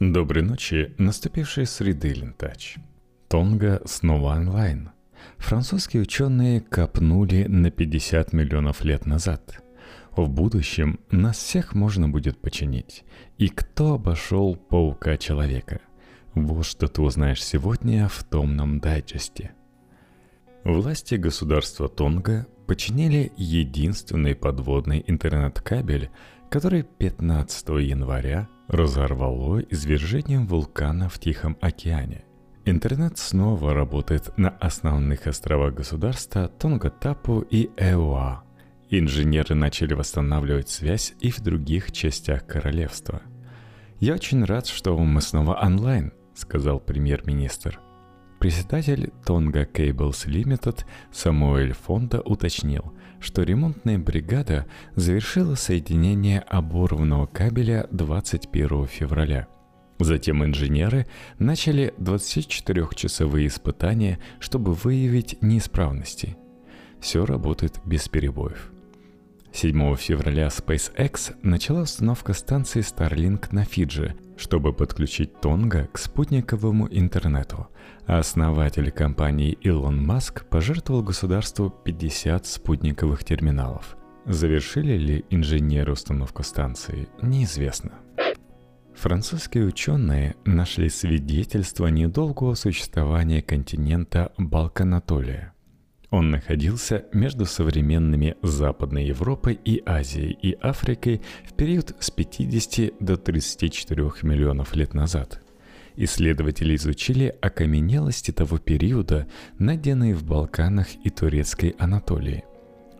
Доброй ночи, наступившей среды Лентач. Тонга снова онлайн. Французские ученые копнули на 50 миллионов лет назад. В будущем нас всех можно будет починить. И кто обошел паука-человека? Вот что ты узнаешь сегодня в томном дайджесте. Власти государства Тонга починили единственный подводный интернет-кабель, который 15 января разорвало извержением вулкана в Тихом океане. Интернет снова работает на основных островах государства Тонгатапу и Эуа. Инженеры начали восстанавливать связь и в других частях королевства. «Я очень рад, что мы снова онлайн», — сказал премьер-министр. Председатель Tonga Cables Limited Самуэль Фонда уточнил, что ремонтная бригада завершила соединение оборванного кабеля 21 февраля. Затем инженеры начали 24-часовые испытания, чтобы выявить неисправности. Все работает без перебоев. 7 февраля SpaceX начала установка станции Starlink на Фиджи, чтобы подключить Тонга к спутниковому интернету, основатель компании Илон Маск пожертвовал государству 50 спутниковых терминалов. Завершили ли инженеры установку станции, неизвестно. Французские ученые нашли свидетельство недолгого существования континента Балканатолия. Он находился между современными Западной Европой и Азией и Африкой в период с 50 до 34 миллионов лет назад. Исследователи изучили окаменелости того периода, найденные в Балканах и Турецкой Анатолии –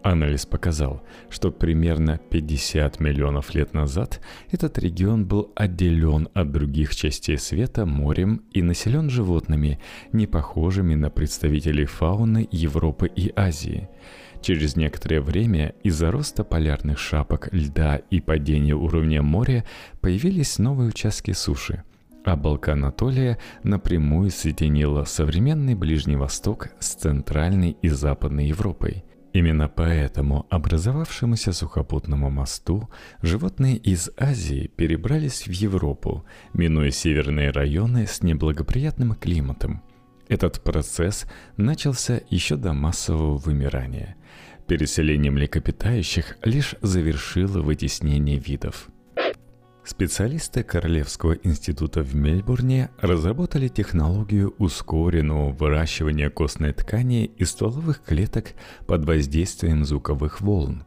Анализ показал, что примерно 50 миллионов лет назад этот регион был отделен от других частей света морем и населен животными, не похожими на представителей фауны Европы и Азии. Через некоторое время из-за роста полярных шапок льда и падения уровня моря появились новые участки суши – а Балканатолия напрямую соединила современный Ближний Восток с Центральной и Западной Европой – Именно поэтому образовавшемуся сухопутному мосту животные из Азии перебрались в Европу, минуя северные районы с неблагоприятным климатом. Этот процесс начался еще до массового вымирания. Переселение млекопитающих лишь завершило вытеснение видов – Специалисты Королевского института в Мельбурне разработали технологию ускоренного выращивания костной ткани из стволовых клеток под воздействием звуковых волн.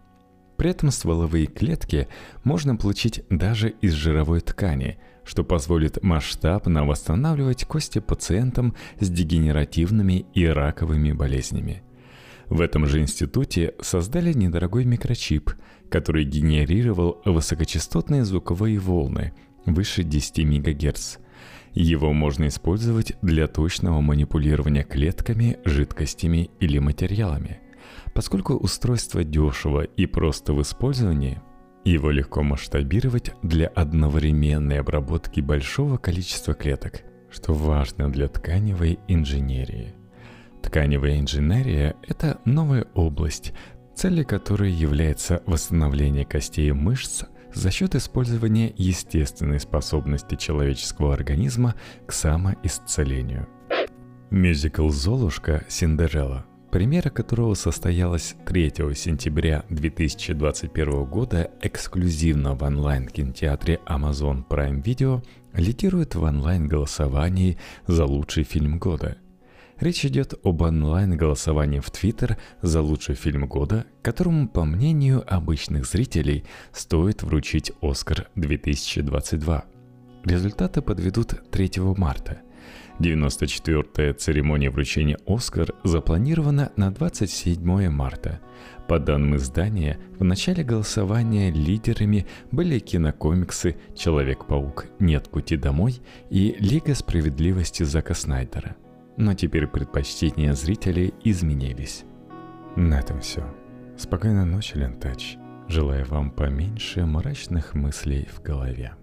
При этом стволовые клетки можно получить даже из жировой ткани, что позволит масштабно восстанавливать кости пациентам с дегенеративными и раковыми болезнями. В этом же институте создали недорогой микрочип – который генерировал высокочастотные звуковые волны выше 10 МГц. Его можно использовать для точного манипулирования клетками, жидкостями или материалами. Поскольку устройство дешево и просто в использовании, его легко масштабировать для одновременной обработки большого количества клеток, что важно для тканевой инженерии. Тканевая инженерия – это новая область, целью которой является восстановление костей и мышц за счет использования естественной способности человеческого организма к самоисцелению. Мюзикл «Золушка» Синдерелла, премьера которого состоялась 3 сентября 2021 года эксклюзивно в онлайн-кинотеатре Amazon Prime Video, лидирует в онлайн-голосовании за лучший фильм года – Речь идет об онлайн-голосовании в Твиттер за лучший фильм года, которому, по мнению обычных зрителей, стоит вручить «Оскар 2022». Результаты подведут 3 марта. 94-я церемония вручения «Оскар» запланирована на 27 марта. По данным издания, в начале голосования лидерами были кинокомиксы «Человек-паук. Нет пути домой» и «Лига справедливости Зака Снайдера» – но теперь предпочтения зрителей изменились. На этом все. Спокойной ночи, Лентач. Желаю вам поменьше мрачных мыслей в голове.